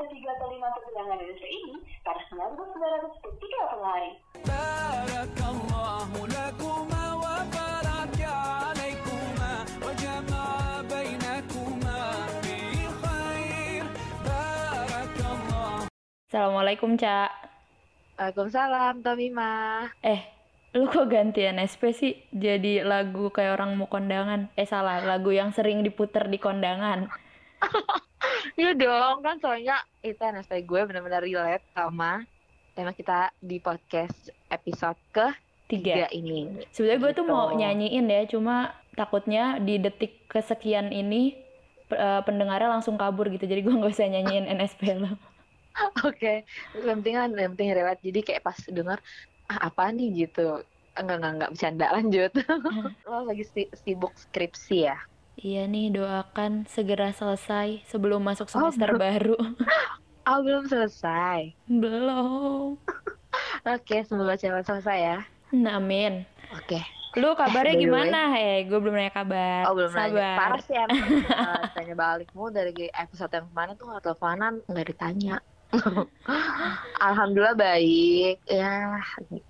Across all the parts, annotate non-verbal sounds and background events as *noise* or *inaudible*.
ketiga atau lima persidangan Indonesia ini pada 1933 kemarin. Barakallahu lakuma wa baraka alaikuma wa jama'a bainakuma fi khair. Barakallahu. Assalamualaikum, Cak. Waalaikumsalam, Tomima. Eh, lu kok gantian SP sih jadi lagu kayak orang mau kondangan eh salah lagu yang sering diputer di kondangan *laughs* Iya dong, kan soalnya itu NSP gue benar-benar relate sama tema kita di podcast episode ke Tiga. tiga ini. Sebenarnya gue tuh Gitu. mau nyanyiin ya, cuma takutnya di detik kesekian ini eh, pendengarnya langsung kabur gitu. Jadi gue *laughs* nggak usah nyanyiin NSP lo. *laughs* Oke, yang penting kan, yang penting relate. Jadi kayak pas dengar, ah apa nih gitu. Enggak, enggak, enggak, bercanda, lanjut. *laughs* Lo lagi si- sibuk skripsi ya? Iya nih, doakan segera selesai sebelum masuk Oh, semester baru. *laughs* Oh, belum selesai. Belum. *laughs* Oke, semoga cepat selesai ya. Nah, amin. Oke. Lu kabarnya *laughs* way. gimana? Eh, gue belum nanya kabar. Oh, belum Sabar. nanya. Parah sih emang. Eh, tanya balikmu dari episode yang kemarin tuh nggak teleponan, nggak ditanya. Alhamdulillah baik. Ya,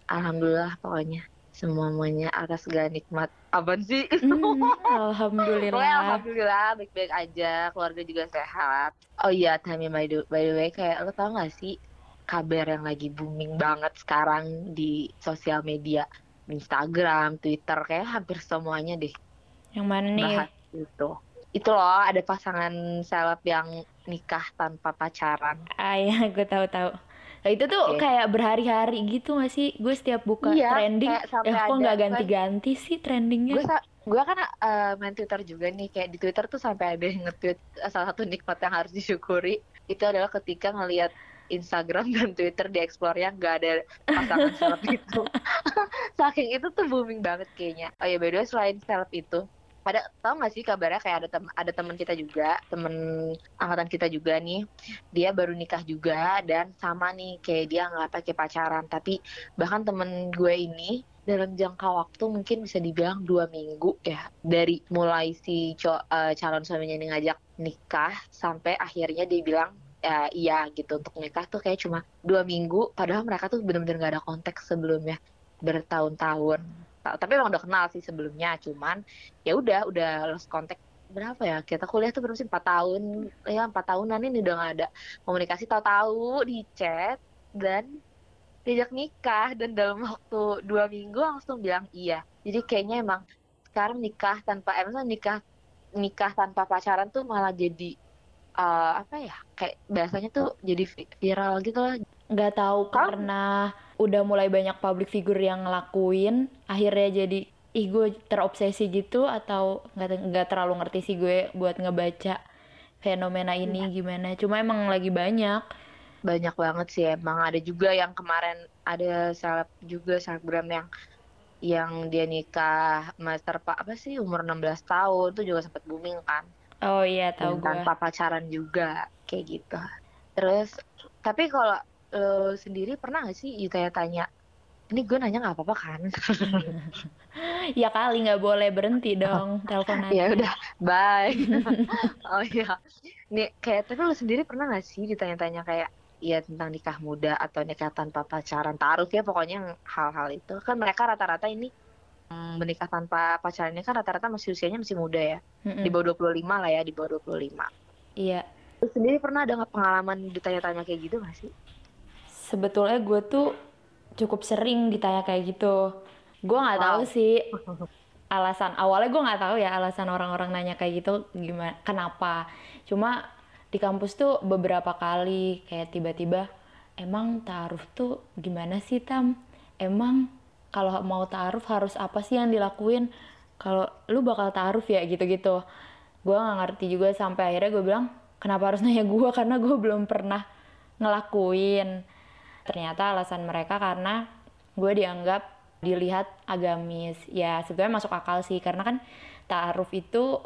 alhamdulillah pokoknya. Semuanya atas segala nikmat. Apaan sih? Hmm, alhamdulillah. alhamdulillah baik-baik aja, keluarga juga sehat. Oh iya, Tami by the, by the way, kayak lo tau gak sih kabar yang lagi booming banget sekarang di sosial media, Instagram, Twitter, kayak hampir semuanya deh Yang mana nih? bahas itu. Itu loh, ada pasangan seleb yang nikah tanpa pacaran. Ah ya, gue tahu-tahu. Nah, itu tuh Oke. kayak berhari-hari gitu gak sih? Gue setiap buka Iya, trending, eh kok nggak ganti-ganti sih trendingnya? Gue gue kan eh, main Twitter juga nih, kayak di Twitter tuh sampai ada yang nge-tweet eh, salah satu nikmat yang harus disyukuri itu adalah ketika ngelihat Instagram *laughs* dan Twitter di explore-nya nggak ada pasangan seleb itu. *laughs* Saking itu tuh booming banget kayaknya. Oh ya, by the way selain seleb itu, ada tau gak sih kabarnya kayak ada tem ada teman kita juga, temen angkatan kita juga nih, dia baru nikah juga dan sama nih kayak dia nggak pakai pacaran, tapi bahkan temen gue ini dalam jangka waktu mungkin bisa dibilang dua minggu ya dari mulai si eh, calon suaminya ini ngajak nikah sampai akhirnya dia bilang ya, iya gitu. Untuk nikah tuh kayak cuma dua minggu. Padahal mereka tuh bener-bener gak ada konteks sebelumnya bertahun-tahun. Ta- tapi emang udah kenal sih sebelumnya cuman ya udah udah lost contact berapa ya? Kita kuliah tuh berapa sih? Empat tahun. Ya empat tahunan ini udah gak ada komunikasi tahu-tahu di chat dan diajak nikah. Dan dalam waktu dua minggu langsung bilang iya. Jadi kayaknya emang sekarang nikah tanpa emang nikah nikah tanpa pacaran tuh malah jadi eh, apa ya? Kayak bahasanya tuh jadi vi- viral gitu lah Nggak tahu Kamu- karena udah mulai banyak public figure yang ngelakuin, akhirnya jadi ih gue terobsesi gitu atau nggak nggak terlalu ngerti sih gue buat ngebaca fenomena ini Iya. gimana. Cuma emang lagi banyak. banyak banget sih emang ada juga yang kemarin ada seleb juga selebgram yang yang dia nikah master pak apa sih umur 16 tahun tuh juga sempat booming kan Oh iya tahu gue. tanpa pacaran juga kayak gitu terus tapi kalau lo sendiri pernah gak sih ditanya-tanya ini gue nanya nggak apa-apa kan? *laughs* Ya kali nggak boleh berhenti *laughs* dong teleponan. ya udah bye. *laughs* Oh iya. Nih kayak tapi lo sendiri pernah gak sih ditanya-tanya kayak ya tentang nikah muda atau nikah tanpa pacaran? Taruh ya pokoknya hal-hal itu. Kan mereka rata-rata ini mm, menikah tanpa pacaran ini kan rata-rata masih usianya masih muda ya. Mm-mm. di bawah 25 lah ya di bawah 25 Iya. Lo sendiri pernah ada pengalaman ditanya-tanya kayak gitu gak sih Sebetulnya gue tuh cukup sering ditanya kayak gitu. Gue nggak tahu Wow. sih alasan awalnya gue nggak tahu ya alasan orang-orang nanya kayak gitu gimana kenapa. Cuma di kampus tuh beberapa kali kayak tiba-tiba emang taaruf tuh gimana sih tam? Emang kalau mau taaruf harus apa sih yang dilakuin? Kalau lu bakal taaruf ya gitu-gitu. Gue nggak ngerti juga sampai akhirnya gue bilang kenapa harus nanya gue karena gue belum pernah ngelakuin ternyata alasan mereka karena gue dianggap dilihat agamis. Ya sebenarnya masuk akal sih karena kan ta'aruf itu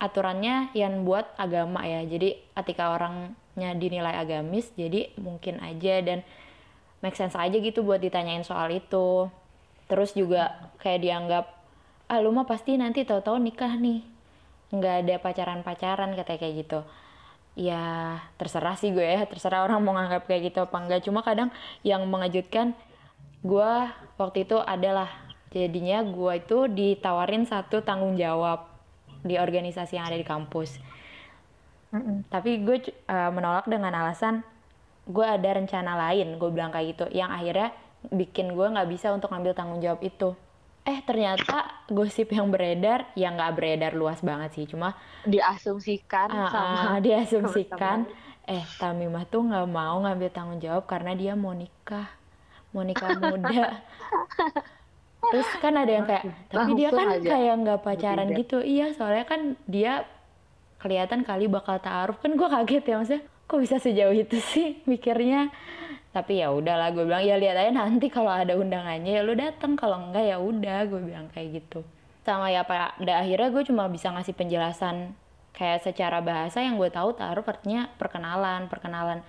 aturannya yang buat agama ya. Jadi ketika orangnya dinilai agamis jadi mungkin aja dan make sense aja gitu buat ditanyain soal itu. Terus juga kayak dianggap ah lu mah pasti nanti tahu-tahu nikah nih. Nggak ada pacaran-pacaran katanya kayak gitu ya terserah sih gue ya. Terserah orang mau nganggap kayak gitu apa enggak. Cuma kadang yang mengejutkan gue waktu itu adalah jadinya gue itu ditawarin satu tanggung jawab di organisasi yang ada di kampus. Tapi gue eh, menolak dengan alasan gue ada rencana lain. Gue bilang kayak gitu. Yang akhirnya bikin gue nggak bisa untuk ngambil tanggung jawab itu eh ternyata gosip yang beredar yang nggak beredar luas banget sih cuma diasumsikan Ah, sama *laughs* diasumsikan. eh Tamimah tuh nggak mau ngambil tanggung jawab karena dia mau nikah mau nikah *laughs* muda. Terus kan ada yang kayak tapi dia Langsung kan aja. kayak nggak pacaran gitu. Iya soalnya kan dia kelihatan kali bakal taaruf. Kan gue kaget ya maksudnya kok bisa sejauh itu sih? Mikirnya tapi ya udahlah gue bilang ya lihat aja nanti kalau ada undangannya ya lu datang kalau enggak ya udah gue bilang kayak gitu. Sama ya pada akhirnya gue cuma bisa ngasih penjelasan kayak secara bahasa yang gue tahu taruh artinya perkenalan perkenalan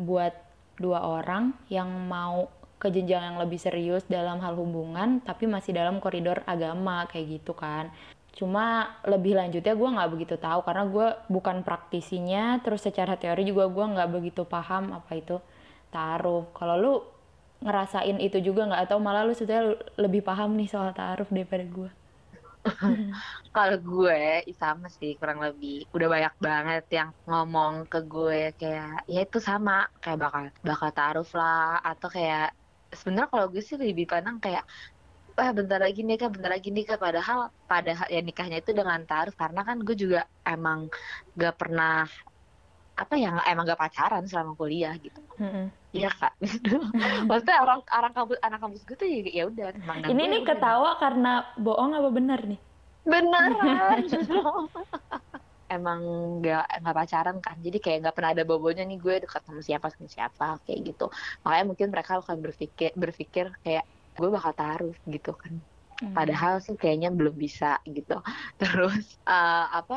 buat dua orang yang mau ke jenjang yang lebih serius dalam hal hubungan tapi masih dalam koridor agama kayak gitu kan. Cuma lebih lanjutnya gue nggak begitu tahu karena gue bukan praktisinya terus secara teori juga gue nggak begitu paham apa itu taruh. Kalau lu ngerasain itu juga nggak? Atau malah lu sebetulnya lebih paham nih soal taruh daripada gue *laughs* Kalau gue sama sih kurang lebih. Udah banyak banget yang ngomong ke gue kayak ya itu sama. Kayak bakal bakal taruh lah. Atau kayak sebenarnya kalau gue sih lebih pandang kayak wah bentar lagi nikah bentar lagi nikah padahal padahal ya nikahnya itu dengan taruh. Karena kan gue juga emang gak pernah apa ya emang gak pacaran selama kuliah gitu Iya kak, maksudnya orang orang kampus anak kampus gue tuh ya ya udah ini nih udah ketawa karena bohong apa bener nih? Beneran. *laughs* *laughs* Emang nggak nggak pacaran kan jadi kayak nggak pernah ada bobonya nih gue dekat sama siapa sama siapa kayak gitu. Makanya mungkin mereka akan berpikir berpikir kayak gue bakal taruh gitu kan. Padahal sih kayaknya belum bisa gitu. *laughs* Terus eh, apa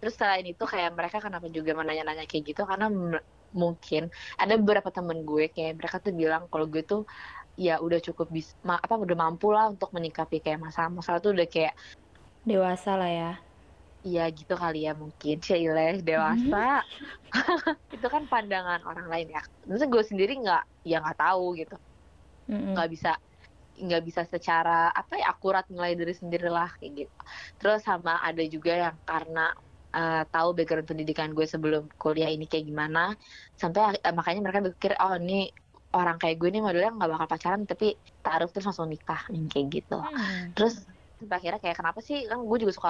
terus selain itu kayak mereka kenapa juga menanya-nanya kayak gitu karena mungkin. Ada beberapa temen gue kayak mereka tuh bilang kalau gue tuh ya udah cukup bisa apa udah mampu lah untuk menyikapi kayak masalah-masalah tuh udah kayak dewasa lah ya. Iya gitu kali ya mungkin. Sheila dewasa. *laughs* Itu kan pandangan orang lain ya. Maksudnya gue sendiri nggak ya nggak tahu gitu. Nggak bisa nggak bisa secara apa ya akurat nilai diri sendiri lah kayak gitu. Terus sama ada juga yang karena eh, tahu background pendidikan gue sebelum kuliah ini kayak gimana. Sampai eh, makanya mereka berpikir oh ini orang kayak gue nih modelnya nggak bakal pacaran tapi taruh terus langsung nikah yang kayak gitu. Hmm. terus sampai akhirnya kayak kenapa sih? Kan gue juga suka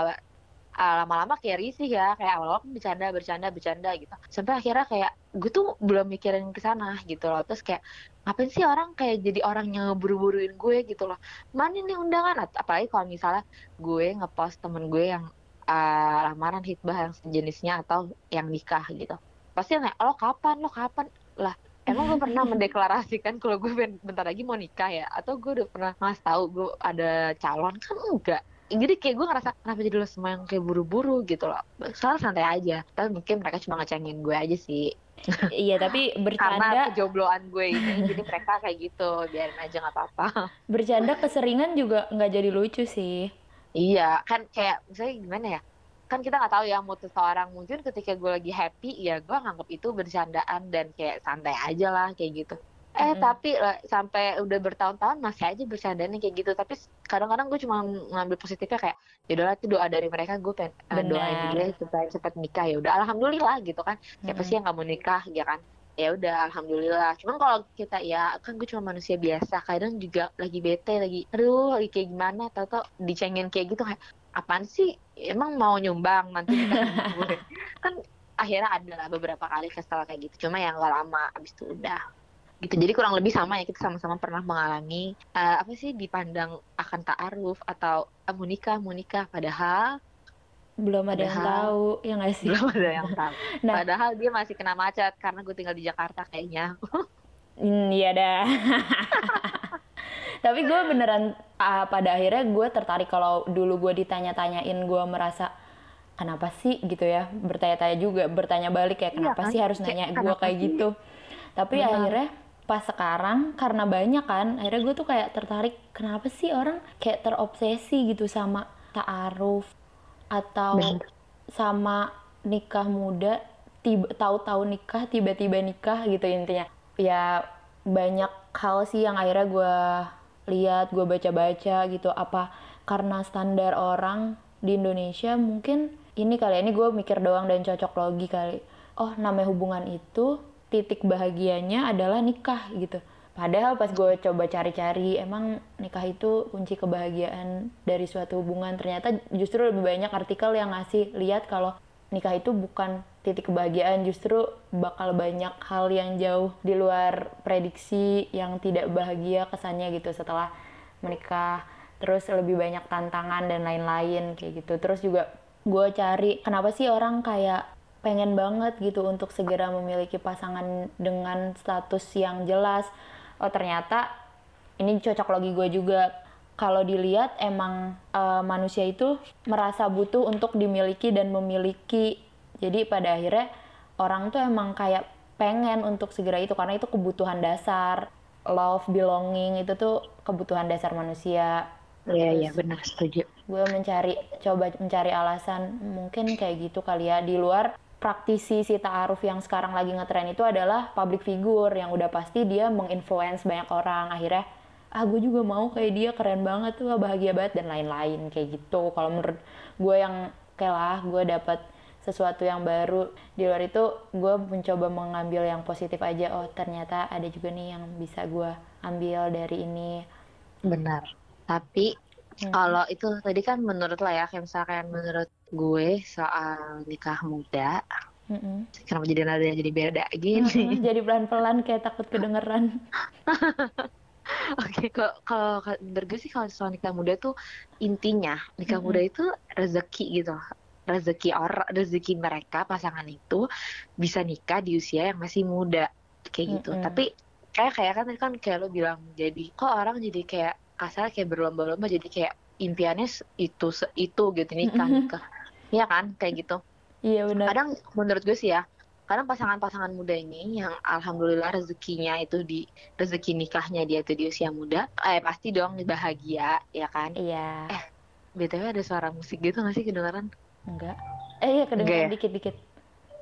ah, lama-lama kayak risih ya kayak awal-awal kan bercanda bercanda bercanda gitu. Sampai akhirnya kayak gue tuh belum mikirin ke sana gitu loh. Terus kayak ngapain sih orang kayak jadi orang yang ngeburu-buruin gue? gitu loh. Mana nih undangan? Apalagi kalau misalnya gue ngepost temen gue yang ah, lamaran hitbah yang sejenisnya atau yang nikah gitu pasti nanya lo kapan lo kapan lah Emang gue pernah mendeklarasikan kalau gue ben- bentar lagi mau nikah ya? Atau gue udah pernah ngasih tahu gue ada calon? Kan enggak. Jadi kayak gue ngerasa kenapa jadi lo semua yang kayak buru-buru gitu loh. Soalnya santai aja. Tapi mungkin mereka cuma ngecengin gue aja sih. *laughs* iya tapi Karena bercanda kejobloan gue ini. jadi mereka kayak gitu. Biarin aja nggak apa-apa. bercanda keseringan juga nggak jadi lucu sih iya. Kan kayak misalnya gimana ya? Kan kita nggak tahu ya mood seseorang. Mungkin ketika gue lagi happy ya gue nganggap itu bercandaan dan kayak santai aja lah kayak gitu. Eh Mm-mm. tapi lah, sampai udah bertahun-tahun masih aja bercandanya kayak gitu. Tapi kadang-kadang gue cuma ngambil positifnya kayak ya udahlah itu doa dari mereka gue pengen eh, doain dia supaya cepat nikah ya udah alhamdulillah gitu kan. Siapa Mm-mm. sih yang nggak mau nikah ya kan? Ya udah alhamdulillah. Cuman kalau kita ya kan gue cuma manusia biasa. Kadang juga lagi bete lagi aduh lagi kayak gimana tau-tau dicengin kayak gitu kayak apaan sih emang mau nyumbang nanti gue *laughs* kan akhirnya ada lah beberapa kali kesel kayak gitu cuma yang gak lama abis itu udah gitu jadi kurang lebih sama ya kita sama-sama pernah mengalami eh, apa sih dipandang akan ta'aruf atau eh, mau nikah mau nikah padahal belum ada yang Padahal- tahu ya nggak sih belum ada yang tahu *laughs* Nah. padahal dia masih kena macet karena gue tinggal di Jakarta kayaknya *laughs* Hmm, iya dah. *laughs* Tapi gue beneran ah, pada akhirnya gue tertarik kalau dulu gue ditanya-tanyain gue merasa kenapa sih gitu ya bertanya-tanya juga bertanya balik kayak Iya kenapa kan? sih harus nanya gue kayak sih? gitu. Tapi Benar. akhirnya pas sekarang karena banyak kan akhirnya gue tuh kayak tertarik kenapa sih orang kayak terobsesi gitu sama ta'aruf atau Benar. sama nikah muda tiba tahu-tahu nikah tiba-tiba nikah gitu intinya. Ya banyak hal sih yang akhirnya gue lihat gue baca-baca gitu. Apa karena standar orang di Indonesia mungkin ini kali ya, ini gue mikir doang dan cocok logi kali. Oh namanya hubungan itu titik bahagianya adalah nikah gitu padahal pas gue coba cari-cari emang nikah itu kunci kebahagiaan dari suatu hubungan. Ternyata justru lebih banyak artikel yang ngasih lihat kalau nikah itu bukan titik kebahagiaan justru bakal banyak hal yang jauh di luar prediksi yang tidak bahagia kesannya gitu setelah menikah. Terus lebih banyak tantangan dan lain-lain kayak gitu. Terus juga gue cari kenapa sih orang kayak pengen banget gitu untuk segera memiliki pasangan dengan status yang jelas oh ternyata ini cocok logi gue juga. Kalau dilihat emang uh, manusia itu merasa butuh untuk dimiliki dan memiliki. Jadi pada akhirnya orang tuh emang kayak pengen untuk segera itu karena itu kebutuhan dasar. Love belonging itu tuh kebutuhan dasar manusia. Iya iya benar setuju. gue mencari coba mencari alasan mungkin kayak gitu kali ya. Di luar praktisi si ta'aruf yang sekarang lagi ngetren itu adalah public figure yang udah pasti dia menginfluence banyak orang akhirnya ah gue juga mau kayak dia keren banget tuh bahagia banget dan lain-lain kayak gitu kalau menurut gue yang kayak lah gue dapet sesuatu yang baru di luar itu gue mencoba mengambil yang positif aja oh ternyata ada juga nih yang bisa gue ambil dari ini Benar. Tapi Hmm. kalau itu tadi kan menurut lah ya, kayak misalkan menurut gue soal nikah muda, Mm-mm. kenapa jadi nada jadi beda gini? Mm-mm, *laughs* jadi pelan-pelan kayak takut kedengeran *laughs* Oke, kalau kalau menurut gue sih kalau soal nikah muda tuh intinya nikah Mm-mm. muda itu rezeki gitu. Rezeki orang, rezeki mereka pasangan itu bisa nikah di usia yang masih muda kayak gitu. Mm-mm. Tapi kayak kayak kan kan kayak lo bilang jadi kok orang jadi kayak kasar kayak berlomba-lomba jadi kayak impiannya itu itu gitu nikah Mm-mm. nikah. Iya kan kayak gitu. iya benar Kadang menurut gue sih ya, kadang pasangan-pasangan muda ini yang alhamdulillah rezekinya itu di rezeki nikahnya dia itu di usia muda, eh pasti dong bahagia ya kan. iya BTW ada suara musik gitu gak sih kedengaran? enggak eh iya kedengeran Enggak dikit-dikit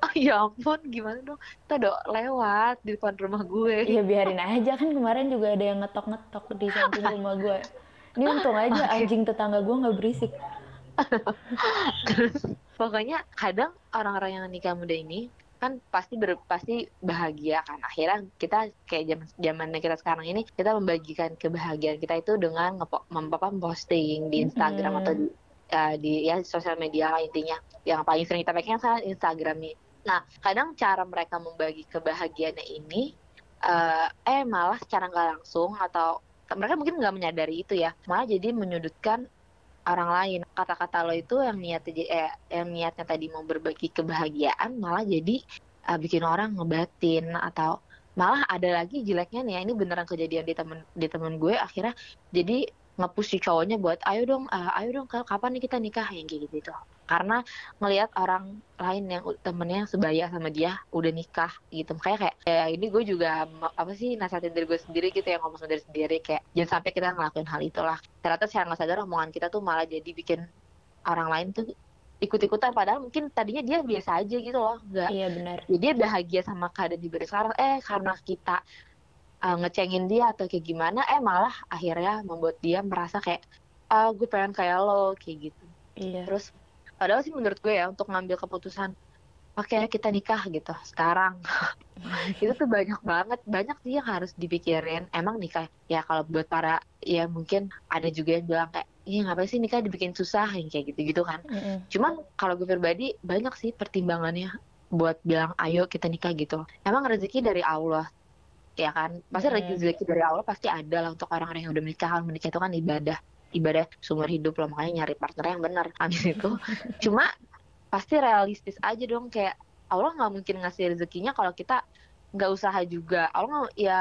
Oh ya ampun, gimana dong? Kita udah lewat di depan rumah gue. Iya biarin aja kan kemarin juga ada yang ngetok-ngetok di samping *laughs* rumah gue. Ini untung aja anjing tetangga gue nggak berisik. Terus *laughs* pokoknya kadang orang-orang yang nikah muda ini kan pasti ber, pasti bahagia kan. Akhirnya kita kayak zaman zamannya kita sekarang ini kita membagikan kebahagiaan kita itu dengan ngepo, mem- apa, posting di Instagram Mm-mm. atau di, eh, di ya sosial media lah intinya. Yang paling sering kita pakai kan sekarang Instagram nih. Nah kadang cara mereka membagi kebahagiaannya ini eh, eh malah secara nggak langsung atau mereka mungkin nggak menyadari itu ya. Malah jadi menyudutkan orang lain. Kata-kata lo itu yang niatnya eh, yang niatnya tadi mau berbagi kebahagiaan malah jadi uh, bikin orang ngebatin atau malah ada lagi jeleknya nih ya ini beneran kejadian di temen di temen gue akhirnya jadi ngepush cowoknya buat ayo dong uh, ayo dong kapan nih kita nikah? Yang kayak gitu karena ngelihat orang lain yang temennya yang sebaya sama dia udah nikah gitu. Makanya kayak ya ini gue juga apa sih nasihatin diri gue sendiri gitu yang ngomong sendiri sendiri. Kayak jangan sampai kita ngelakuin hal itulah. Ternyata secara nggak sadar omongan kita tuh malah jadi bikin orang lain tuh ikut-ikutan. Padahal mungkin tadinya dia biasa aja gitu loh nggak Iya benar. jadi dia bahagia sama keadaan di sekarang eh karena kita uh, ngecengin dia atau kayak gimana eh malah akhirnya membuat dia merasa kayak ah gue pengen kayak lo kayak gitu. Iya. terus padahal sih menurut gue ya untuk ngambil keputusan oke kita nikah gitu sekarang *laughs* itu tuh banyak banget banyak sih yang harus dipikirin emang nikah ya kalau buat para ya mungkin ada juga yang bilang kayak iya ngapain sih nikah dibikin susah yang kayak gitu gitu kan Mm-mm. Cuman kalau gue pribadi banyak sih pertimbangannya buat bilang ayo kita nikah gitu. Emang rezeki dari Allah ya kan pasti Hmm. rezeki dari Allah pasti ada lah untuk orang-orang yang udah menikah menikah itu kan ibadah ibadah seumur hidup loh makanya nyari partner yang benar habis *laughs* itu. Cuma pasti realistis aja dong kayak Allah nggak mungkin ngasih rezekinya kalau kita nggak usaha juga. Allah nggak- ya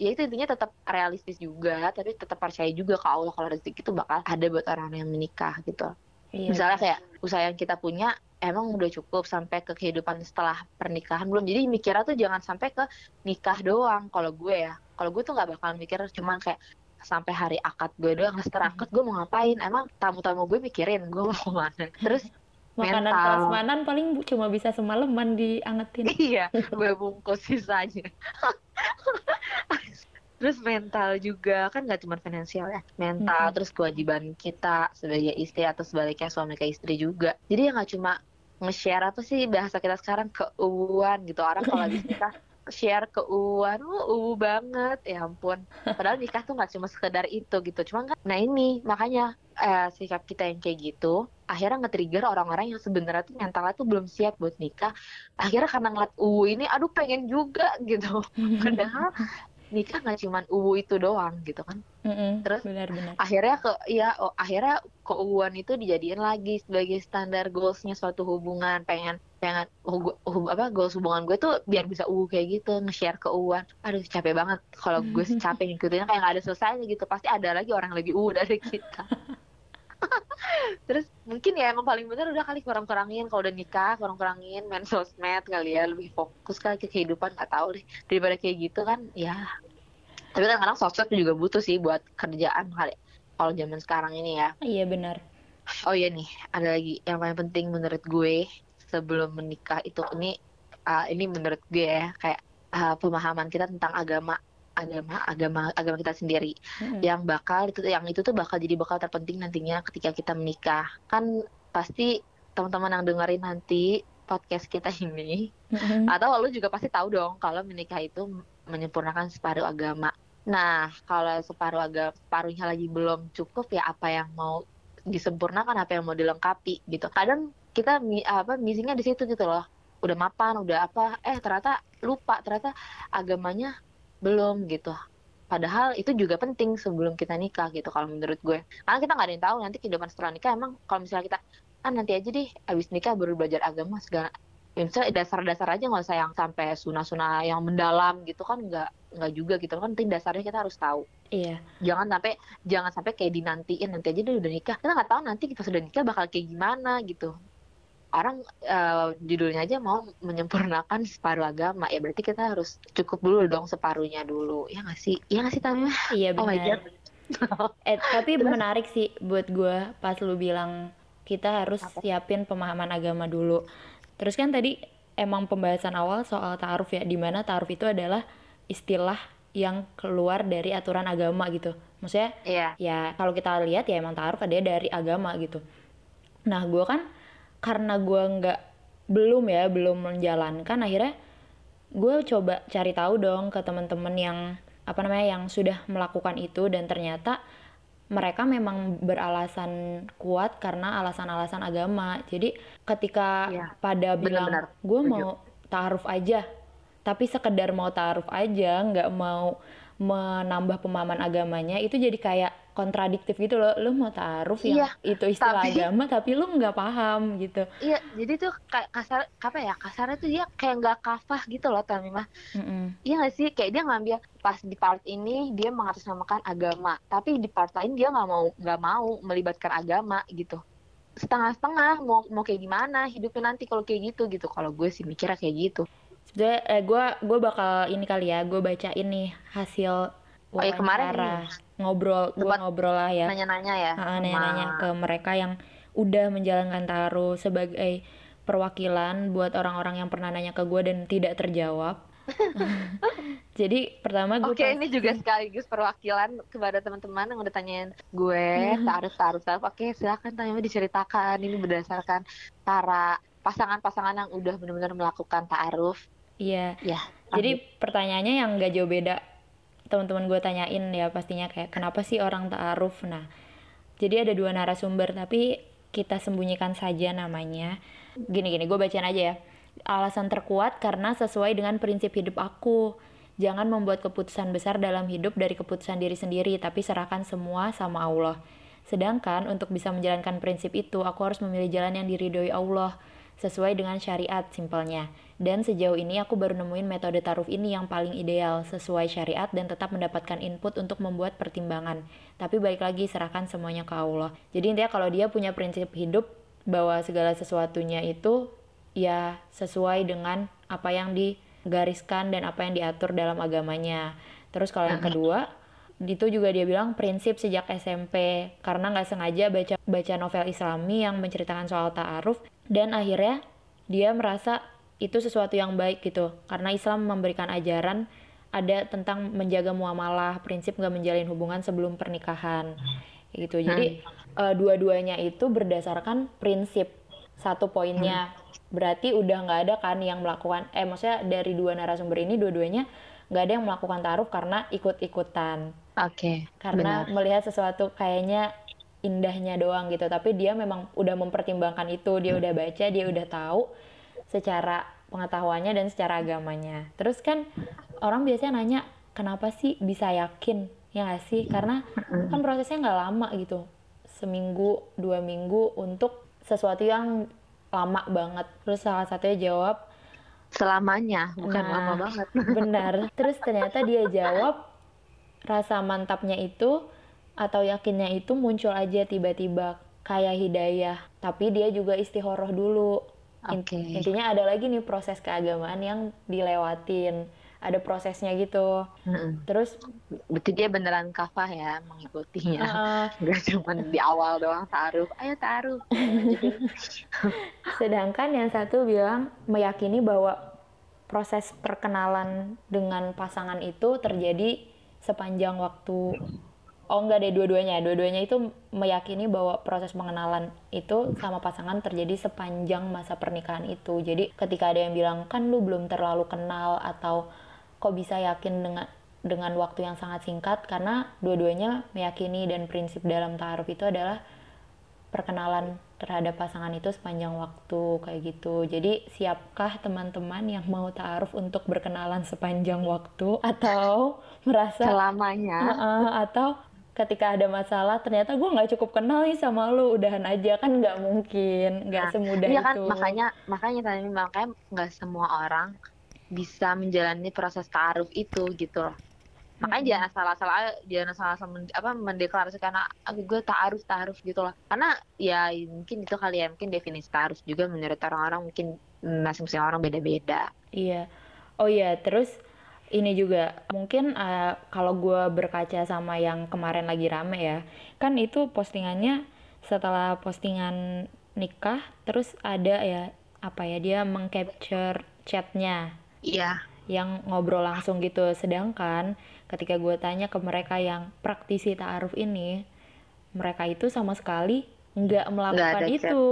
ya itu intinya tetap realistis juga tapi tetap percaya juga ke Allah kalau rezeki itu bakal ada buat orang yang menikah gitu. Iya. misalnya kayak usaha yang kita punya emang udah cukup sampai ke kehidupan setelah pernikahan belum? Jadi mikirnya tuh jangan sampai ke nikah doang kalau gue ya. Kalau gue tuh nggak bakal mikir cuman kayak sampai hari akad gue doang setelah akad gue mau ngapain emang tamu-tamu gue mikirin gue mau ke mana terus Makanan Mental. prasmanan paling cuma bisa semalaman diangetin. *laughs* iya gue bungkus sisanya *laughs* terus mental juga kan nggak cuma finansial ya mental Mm-mm. terus kewajiban kita sebagai istri atau sebaliknya suami ke istri juga jadi ya nggak cuma nge-share apa sih bahasa kita sekarang keuuan gitu orang kalau habis nikah share keuuan oh uwu banget. Ya ampun. Padahal nikah tuh nggak cuma sekedar itu gitu. Cuma kan nah ini makanya eh, sikap kita yang kayak gitu akhirnya nge-trigger orang-orang yang sebenarnya tuh mentalnya tuh belum siap buat nikah. Akhirnya karena ngeliat uwu ini aduh pengen juga gitu. *laughs* Padahal nikah nggak cuman uwu itu doang gitu kan? Mm-mm, Terus? benar-benar. akhirnya ke ya oh, akhirnya keuuan itu dijadiin lagi sebagai standar goalsnya suatu hubungan. Pengen pengen hu- hu- apa goals hubungan gue tuh biar bisa uwu kayak gitu nge-share keuuan. Aduh capek banget. Kalau gue capek ngikutinnya kayak nggak ada selesainya gitu. Pasti ada lagi orang yang lebih uwu dari kita *laughs* *laughs* terus mungkin ya emang paling bener udah kali kurang-kurangin kalau udah nikah kurang-kurangin main sosmed kali ya lebih fokus kali ke kehidupan nggak tahu deh. Daripada kayak gitu kan ya. Tapi kan kadang sosmed juga butuh sih buat kerjaan kali kalau zaman sekarang ini ya. Iya benar. oh iya nih ada lagi yang paling penting menurut gue sebelum menikah itu ini uh, ini menurut gue ya kayak uh, pemahaman kita tentang agama agama agama agama kita sendiri. Mm-mm. yang bakal itu yang itu tuh bakal jadi bakal terpenting nantinya ketika kita menikah. Kan pasti teman-teman yang dengerin nanti podcast kita *laughs* ini Mm-mm. atau lu juga pasti tahu dong kalau menikah itu menyempurnakan separuh agama. Nah kalau separuh agama separuhnya lagi belum cukup ya apa yang mau disempurnakan apa yang mau dilengkapi gitu. Kadang kita apa missingnya di situ gitu loh. Udah mapan udah apa eh ternyata lupa ternyata agamanya belum gitu. Padahal itu juga penting sebelum kita nikah gitu kalau menurut gue. Karena kita nggak ada yang tahu nanti kehidupan setelah nikah emang kalau misalnya kita ah nanti aja deh abis nikah baru belajar agama segala. Ya misalnya dasar-dasar aja nggak usah yang sampai sunah-sunah yang mendalam gitu kan nggak nggak juga gitu. Kan penting dasarnya kita harus tahu. Iya. jangan sampai jangan sampai kayak dinantiin nanti aja deh udah nikah. Kita nggak tahu nanti pas udah nikah bakal kayak gimana gitu orang eh, judulnya aja mau menyempurnakan separuh agama ya berarti kita harus cukup dulu dong separuhnya dulu ya nggak sih ya nggak sih Tamimah Iya oh my benar. god Eh, tapi Terus? menarik sih buat gue pas lu bilang kita harus Apa? siapin pemahaman agama dulu. Terus kan tadi emang pembahasan awal soal ta'aruf ya, di mana ta'aruf itu adalah istilah yang keluar dari aturan agama gitu. Maksudnya Iya ya kalau kita lihat ya emang ta'aruf ada dari agama gitu. Nah gue kan karena gue nggak belum ya belum menjalankan akhirnya gue coba cari tahu dong ke teman-teman yang apa namanya yang sudah melakukan itu dan ternyata mereka memang beralasan kuat karena alasan-alasan agama. Jadi ketika Iya, pada bilang gue mau taaruf aja, tapi sekedar mau taaruf aja, nggak mau menambah pemahaman agamanya, itu jadi kayak kontradiktif gitu loh. Lu mau taaruf yang Iya, itu istilah tapi- agama, tapi lu nggak paham gitu. iya jadi tuh kayak kasar apa ya kasarnya tuh dia kayak nggak kafah gitu loh Tamimah Mm-mm. Iya gak sih? Kayak dia ngambil pas di part ini dia mengatasnamakan agama, tapi di part lain dia nggak mau nggak mau melibatkan agama gitu. Setengah-setengah mau mau kayak gimana hidupnya nanti kalau kayak gitu gitu. Kalau gue sih mikirnya kayak gitu. Sebetulnya eh, gue gue bakal ini kali ya, gue bacain nih hasil Oh, iya, kemarin wawancara ini. Ngobrol, gue ngobrol lah ya, Nanya-nanya ya. Nanya-nanya ke mereka yang udah menjalankan taruh sebagai perwakilan buat orang-orang yang pernah nanya ke gue dan tidak terjawab. *laughs* *laughs* Jadi pertama gue Oke, ini juga sekaligus perwakilan kepada teman-teman yang udah tanyain gue Hmm. taruh taruh taruh. Oke, silakan tanya diceritakan ini berdasarkan para pasangan-pasangan yang udah benar-benar melakukan ta'aruf. iya. Ya. Jadi pertanyaannya yang gak jauh beda teman-teman gue tanyain ya pastinya kayak kenapa sih orang ta'aruf? Nah jadi ada dua narasumber tapi kita sembunyikan saja namanya. Gini-gini gue bacain aja ya. Alasan terkuat karena sesuai dengan prinsip hidup aku. Jangan membuat keputusan besar dalam hidup dari keputusan diri sendiri tapi serahkan semua sama Allah. Sedangkan untuk bisa menjalankan prinsip itu aku harus memilih jalan yang diridhoi Allah sesuai dengan syariat simpelnya. Dan sejauh ini aku baru nemuin metode taruf ini yang paling ideal sesuai syariat dan tetap mendapatkan input untuk membuat pertimbangan. Tapi balik lagi serahkan semuanya ke Allah. Jadi intinya kalau dia punya prinsip hidup bahwa segala sesuatunya itu ya sesuai dengan apa yang digariskan dan apa yang diatur dalam agamanya. Terus kalau yang kedua itu juga dia bilang prinsip sejak SMP karena nggak sengaja baca baca novel Islami yang menceritakan soal ta'aruf dan akhirnya dia merasa itu sesuatu yang baik gitu. Karena Islam memberikan ajaran ada tentang menjaga muamalah prinsip nggak menjalin hubungan sebelum pernikahan. Gitu. Jadi eh, dua-duanya itu berdasarkan prinsip. Satu poinnya berarti udah nggak ada kan yang melakukan eh maksudnya dari dua narasumber ini dua-duanya nggak ada yang melakukan taruh karena ikut-ikutan. Oke. karena benar. melihat sesuatu kayaknya indahnya doang gitu. Tapi dia memang udah mempertimbangkan itu. Dia udah baca dia udah tahu secara pengetahuannya dan secara agamanya. Terus kan orang biasanya nanya kenapa sih bisa yakin? Ya nggak sih? Karena kan prosesnya nggak lama gitu. Seminggu dua minggu untuk sesuatu yang lama banget. Terus salah satunya jawab Selamanya, bukan Nah. lama banget. Benar. Terus ternyata dia jawab rasa mantapnya itu atau yakinnya itu muncul aja tiba-tiba kayak hidayah. Tapi dia juga istihoroh dulu. Oke. Intinya ada lagi nih proses keagamaan yang dilewatin. Ada prosesnya gitu. Mm-mm. Terus Berarti dia beneran kafah ya mengikutinya. *laughs* Gak cuma di awal doang taruh. Ayo taruh. *laughs* sedangkan yang satu bilang meyakini bahwa proses perkenalan dengan pasangan itu terjadi sepanjang waktu oh enggak deh dua-duanya dua-duanya itu meyakini bahwa proses pengenalan itu sama pasangan terjadi sepanjang masa pernikahan itu jadi ketika ada yang bilang kan lu belum terlalu kenal atau kok bisa yakin dengan dengan waktu yang sangat singkat karena dua-duanya meyakini dan prinsip dalam taaruf itu adalah perkenalan terhadap pasangan itu sepanjang waktu kayak gitu. Jadi siapkah teman-teman yang mau taaruf untuk berkenalan sepanjang waktu atau merasa Selamanya. Heeh, atau ketika ada masalah ternyata gue nggak cukup kenal nih sama lu udahan aja kan nggak mungkin nggak Nah, semudah Iya kan itu. makanya makanya tadi makanya nggak semua orang bisa menjalani proses taaruf itu gitu loh. Makanya jangan asal-asal jangan asal-asal men- apa mendeklarasikan aku gue taaruf taaruf gitu loh. Karena ya mungkin itu kali ya mungkin definisi taaruf juga menurut orang-orang mungkin masing-masing orang beda-beda. Iya. Oh iya, terus ini juga mungkin eh, kalau gue berkaca sama yang kemarin lagi rame ya, kan itu postingannya setelah postingan nikah, terus ada ya apa ya dia mengcapture chatnya Iya. yang ngobrol langsung gitu. Sedangkan ketika gue tanya ke mereka yang praktisi ta'aruf ini, mereka itu sama sekali nggak melakukan ada chat. itu,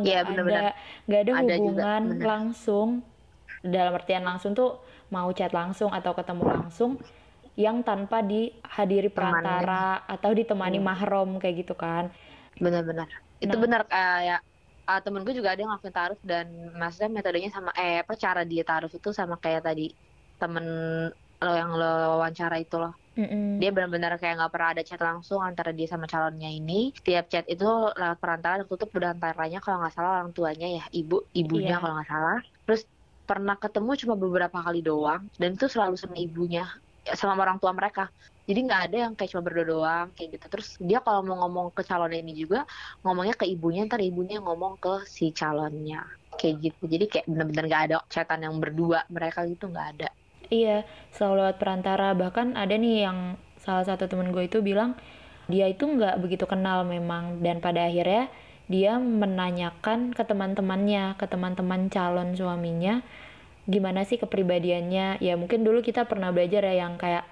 nggak Iya, ada nggak ada Ada juga, hubungan bener. langsung dalam artian langsung tuh mau chat langsung atau ketemu langsung yang tanpa dihadiri perantara atau ditemani Iya. mahram kayak gitu kan. Benar-benar. Itu Nah. benar kayak ah, temen gue juga ada yang ngelakuin taaruf dan maksudnya metodenya sama eh apa cara dia taaruf itu sama kayak tadi temen lo yang lo wawancara itu loh. Mm-mm. Dia benar-benar kayak nggak pernah ada chat langsung antara dia sama calonnya ini. Setiap chat itu lewat perantara tertutup udah antaranya kalau nggak salah orang tuanya ya, ibu ibunya Iya. kalau nggak salah. Terus pernah ketemu cuma beberapa kali doang dan itu selalu sama ibunya ya, sama orang tua mereka. Jadi nggak ada yang kayak cuma berdua doang kayak gitu. Terus dia kalau mau ngomong ke calonnya ini juga ngomongnya ke ibunya, ntar ibunya ngomong ke si calonnya kayak gitu. Jadi kayak bener-bener nggak ada chatan yang berdua mereka gitu nggak ada. Iya, selalu lewat perantara. Bahkan ada nih yang salah satu temen gue itu bilang dia itu nggak begitu kenal memang dan pada akhirnya dia menanyakan ke teman-temannya, ke teman-teman calon suaminya gimana sih kepribadiannya. Ya mungkin dulu kita pernah belajar ya yang kayak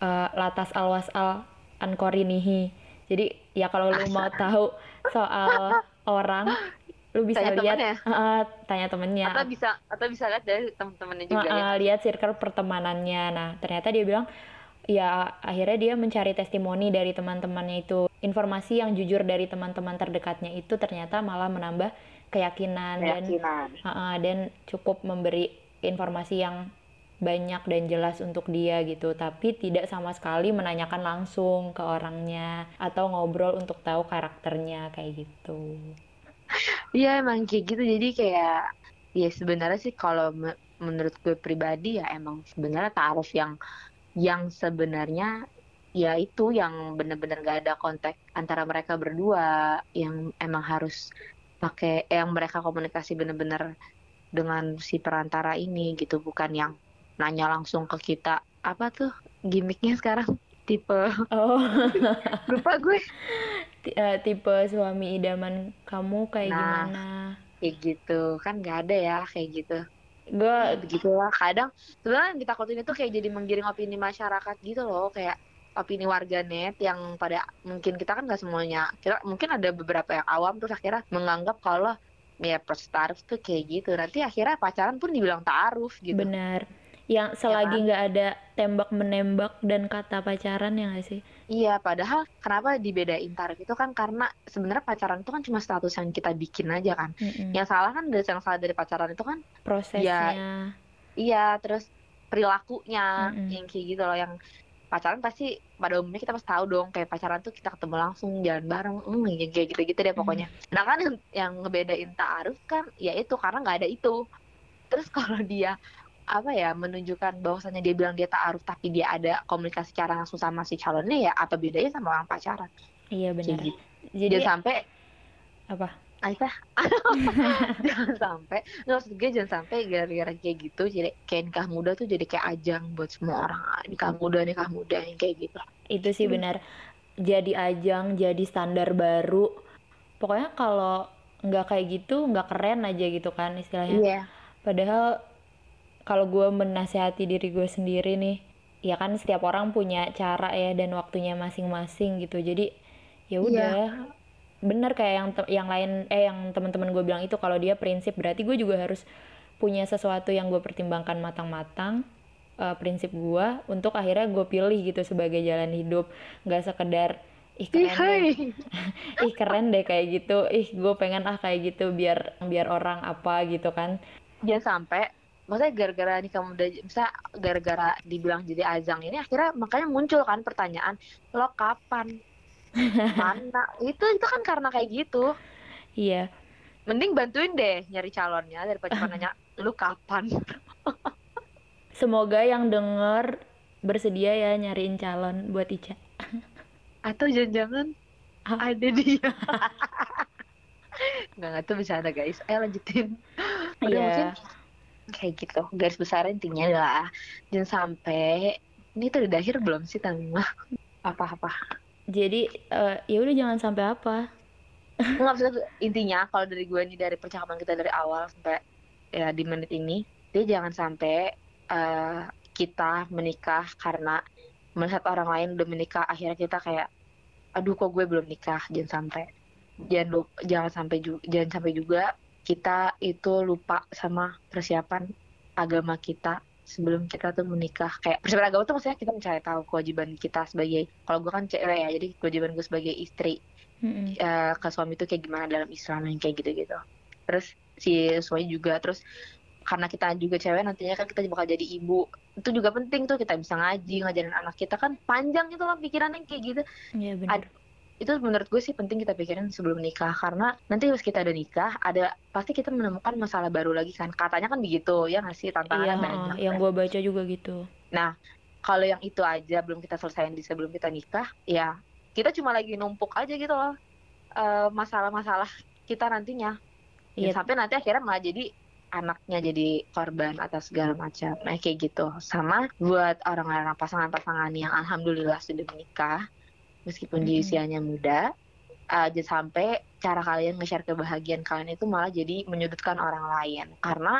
eh, latas alwas al ankorinihi. Jadi ya kalau lu mau tahu soal orang, lu bisa Tanya lihat temennya. eh, tanya temennya Atau bisa atau bisa lihat dari temen-temennya juga Nah, ya. eh, lihat circle pertemanannya. Nah, ternyata dia bilang ya akhirnya dia mencari testimoni dari teman-temannya itu. Informasi yang jujur dari teman-teman terdekatnya itu ternyata malah menambah keyakinan dan Keyakinan. eh, eh, dan cukup memberi informasi yang banyak dan jelas untuk dia gitu tapi tidak sama sekali menanyakan langsung ke orangnya atau ngobrol untuk tahu karakternya kayak gitu Iya emang kayak gitu jadi kayak ya sebenarnya sih kalau me- menurut gue pribadi ya emang sebenarnya taaruf yang yang sebenarnya ya itu yang bener-bener gak ada kontak antara mereka berdua yang emang harus pakai yang mereka komunikasi bener-bener dengan si perantara ini gitu bukan yang nanya langsung ke kita apa tuh gimmicknya sekarang? Tipe. Oh. *laughs* Lupa gue. Ti- eh, tipe suami idaman kamu kayak Nah. gimana? kayak gitu. Kan nggak ada ya kayak gitu gue begitulah kadang sebenarnya yang ditakutin itu kayak jadi menggiring opini masyarakat gitu loh kayak opini warganet yang pada mungkin kita kan nggak semuanya kita mungkin ada beberapa yang awam terus akhirnya menganggap kalau ya proses taaruf tuh kayak gitu nanti akhirnya pacaran pun dibilang taaruf gitu. Benar. Yang selagi kan? nggak ada tembak menembak dan kata pacaran ya nggak sih Iya, padahal kenapa dibedain tarif itu kan karena sebenarnya pacaran itu kan cuma status yang kita bikin aja kan. Mm-mm. Yang salah kan dari yang salah dari pacaran itu kan prosesnya iya, terus perilakunya Mm-mm. yang kayak gitu loh yang pacaran pasti pada umumnya kita pasti tahu dong kayak pacaran tuh kita ketemu langsung jalan bareng hmm, ya kayak gitu-gitu deh pokoknya. Nah kan yang, yang ngebedain taaruf kan ya itu karena nggak ada itu. Terus kalau dia apa ya menunjukkan bahwasannya dia bilang dia taaruf tapi dia ada komunikasi secara langsung sama si calonnya ya apa bedanya sama orang pacaran? Iya benar. gitu. jadi jangan sampai apa? Aisyah. *laughs* Jangan sampai. Nggak maksud gue jangan sampai gara-gara kayak gitu jadi kayak nikah muda tuh jadi kayak ajang buat semua orang. Ah, nikah muda nikah muda yang kayak gitu. Itu sih Hmm. benar. Jadi ajang jadi standar baru. Pokoknya kalau nggak kayak gitu nggak keren aja gitu kan istilahnya. Iya. Padahal kalau gue menasehati diri gue sendiri nih ya kan setiap orang punya cara ya dan waktunya masing-masing gitu. Jadi ya Iya. udah. Bener kayak yang te- yang lain eh yang teman-teman gue bilang itu kalau dia prinsip berarti gue juga harus punya sesuatu yang gue pertimbangkan matang-matang eh, prinsip gue untuk akhirnya gue pilih gitu sebagai jalan hidup. Nggak sekedar ih keren deh. hai. *laughs* ih keren deh kayak gitu. Ih gue pengen ah kayak gitu biar biar orang apa gitu kan. Jangan sampai maksudnya gara-gara nikah muda bisa gara-gara dibilang jadi ajang ini akhirnya makanya muncul kan pertanyaan lo kapan? Mana? *laughs* Itu itu kan karena kayak gitu. Iya. Mending bantuin deh nyari calonnya daripada cuma nanya *laughs* lu kapan? *laughs* Semoga yang denger bersedia ya nyariin calon buat Ica. atau jangan-jangan Ah. ada dia. Nggak nggak tuh bisa ada guys. Ayo lanjutin. Udah Iya. mungkin kayak gitu. Garis besar intinya adalah jangan sampai ini tuh udah akhir belum sih Tama apa-apa. Jadi eh, ya udah jangan sampai apa. nggak bisa intinya kalau dari gue nih dari percakapan kita dari awal sampai ya di menit ini dia jangan sampai eh, kita menikah karena melihat orang lain udah menikah akhirnya kita kayak aduh kok gue belum nikah? Jangan sampai. Jangan jangan sampai juga jangan sampai juga kita itu lupa sama persiapan agama kita sebelum kita tuh menikah kayak persiapan agama tuh maksudnya kita mencari tahu kewajiban kita sebagai kalau gue kan cewek ya jadi kewajiban gue sebagai istri Mm-mm. eh, ke suami itu kayak gimana dalam Islam yang kayak gitu-gitu. Terus si suami juga terus karena kita juga cewek nantinya kan kita bakal jadi ibu itu juga penting tuh kita bisa ngaji ngajarin anak kita kan panjang itu lah pikirannya kayak gitu benar. Ad- itu menurut gue sih penting kita pikirin sebelum nikah. Karena nanti pas kita ada nikah ada pasti kita menemukan masalah baru lagi kan. Katanya kan begitu ya nggak sih? Iya, banyak yang gue baca juga gitu. kalau yang itu aja belum kita selesaiin di sebelum kita nikah ya kita cuma lagi numpuk aja gitu loh eh, masalah-masalah kita nantinya. Iya. Dan sampai nanti akhirnya malah jadi anaknya jadi korban atas segala macam. Nah kayak gitu. Sama buat orang-orang pasangan-pasangan yang alhamdulillah sudah menikah meskipun di Mm-mm. usianya muda jangan sampai cara kalian nge-share kebahagiaan kalian itu malah jadi menyudutkan orang lain karena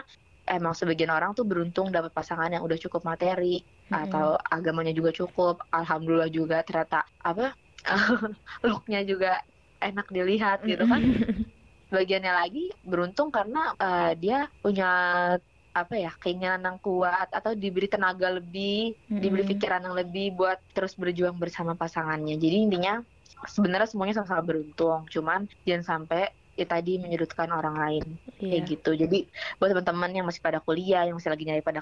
emang sebagian orang tuh beruntung dapat pasangan yang udah cukup materi Mm-mm. atau agamanya juga cukup alhamdulillah juga ternyata apa *laughs* looknya juga enak dilihat gitu kan *laughs* bagiannya lagi beruntung karena eh, dia punya apa ya keinginan yang kuat atau diberi tenaga lebih diberi Mm-mm. pikiran yang lebih buat terus berjuang bersama pasangannya. Jadi intinya sebenarnya semuanya sama-sama beruntung. Cuman jangan sampai ya tadi menyudutkan orang lain. Iya. kayak gitu. Jadi buat teman-teman yang masih pada kuliah yang masih lagi nyari pada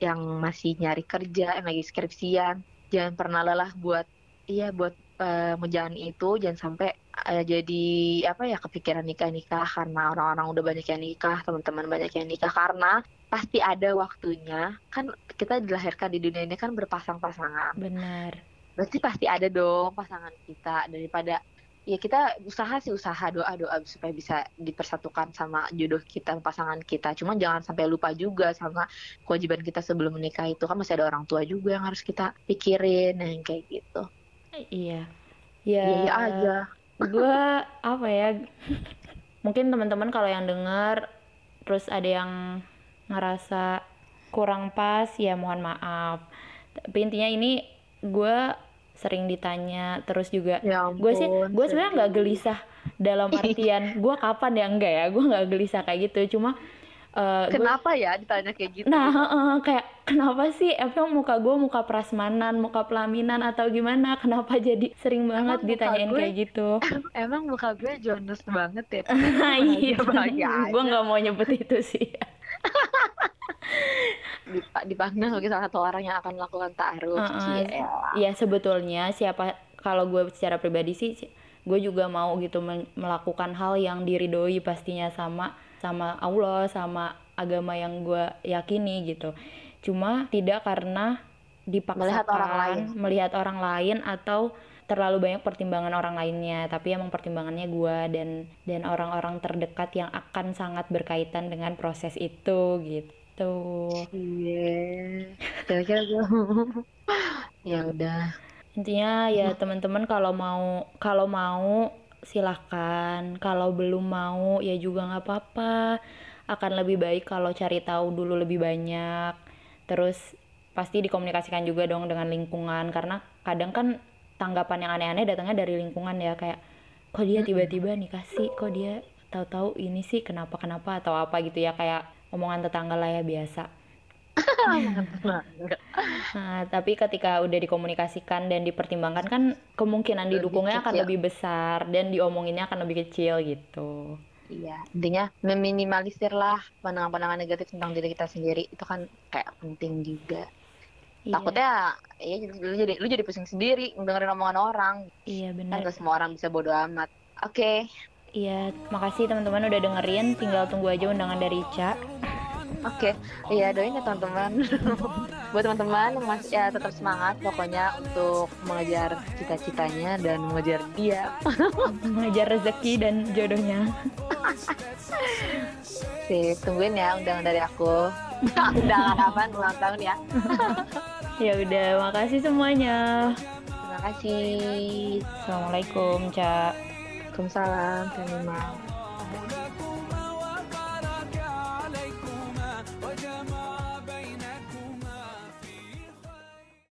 yang masih nyari kerja yang lagi skripsian jangan pernah lelah buat iya buat eh, menjalani itu. Jangan sampai eh, jadi apa ya kepikiran nikah nikah karena orang-orang udah banyak yang nikah teman-teman banyak yang nikah karena pasti ada waktunya kan kita dilahirkan di dunia ini kan berpasang-pasangan Benar. berarti pasti ada dong pasangan kita daripada ya kita usaha sih usaha doa doa supaya bisa dipersatukan sama jodoh kita pasangan kita cuma jangan sampai lupa juga sama kewajiban kita sebelum menikah itu kan masih ada orang tua juga yang harus kita pikirin yang kayak gitu Iya. Ya. iya iya aja Gue apa ya? *laughs* mungkin teman-teman kalau yang dengar terus ada yang ngerasa kurang pas ya mohon maaf tapi intinya ini gue sering ditanya terus juga Ya gue sih gue sebenarnya nggak gelisah dalam artian *laughs* gue kapan ya enggak ya gue nggak gelisah kayak gitu cuma gua- Kenapa ya ditanya kayak gitu? Nah, heeh, kayak kenapa sih emang muka gue muka prasmanan, muka pelaminan atau gimana? Kenapa jadi sering banget Emang ditanyain gue- kayak gitu? *laughs* Emang muka gue Jonas banget ya. *laughs* iya, gue nggak mau nyebut itu sih. Dip- dipanggil sebagai salah satu orang yang akan melakukan ta'aruf. Heeh. Cielah. Ya sebetulnya siapa kalau gue secara pribadi sih, gue juga mau gitu melakukan hal yang diridoi pastinya sama sama Allah, sama agama yang gue yakini gitu. Cuma tidak karena dipaksakan Melihat orang lain. melihat orang lain atau terlalu banyak pertimbangan orang lainnya tapi emang pertimbangannya gue dan dan orang-orang terdekat yang akan sangat berkaitan dengan proses itu gitu Iya. Kira-kira gue. *laughs* ya udah. intinya ya teman-teman kalau mau kalau mau silahkan kalau belum mau ya juga nggak apa-apa akan lebih baik kalau cari tahu dulu lebih banyak terus pasti dikomunikasikan juga dong dengan lingkungan karena kadang kan tanggapan yang aneh-aneh datangnya dari lingkungan ya kayak kok dia tiba-tiba nih kasih kok dia tahu-tahu ini sih? Kenapa kenapa atau apa gitu ya kayak omongan tetangga lah ya biasa. *laughs* Nah, tapi ketika udah dikomunikasikan dan dipertimbangkan kan kemungkinan Lebih didukungnya akan kecil. lebih besar dan diomonginnya akan lebih kecil gitu. Iya, intinya meminimalisir lah pandangan-pandangan negatif tentang diri kita sendiri. Itu kan kayak penting juga. Iya, Takutnya ya lu jadi lu jadi pusing sendiri dengerin omongan orang. iya Kan benar. gak semua orang bisa bodo amat. Oke, Iya, makasih teman-teman udah dengerin. Tinggal tunggu aja undangan dari Ica. oke. Iya, doain ya teman-teman. *laughs* buat teman-teman masih ya tetap semangat pokoknya untuk mengejar cita-citanya dan mengejar dia. *laughs* Mengejar rezeki dan jodohnya. Sih tungguin ya undangan dari aku. *laughs* Undangan apa? Ulang tahun ya. *laughs* Ya udah makasih semuanya. Terima kasih. Assalamualaikum cak. Waalaikumsalam kasih